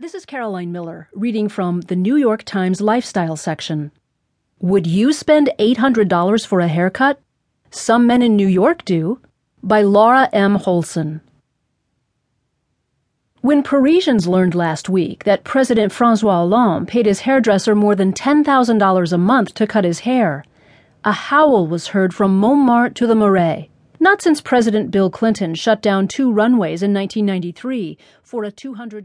This is Caroline Miller reading from the New York Times Lifestyle section. Would you spend $800 for a haircut? Some men in New York do. By Laura M. Holson. When Parisians learned last week that President Francois Hollande paid his hairdresser more than $10,000 a month to cut his hair, a howl was heard from Montmartre to the Marais. Not since President Bill Clinton shut down two runways in 1993 for a $200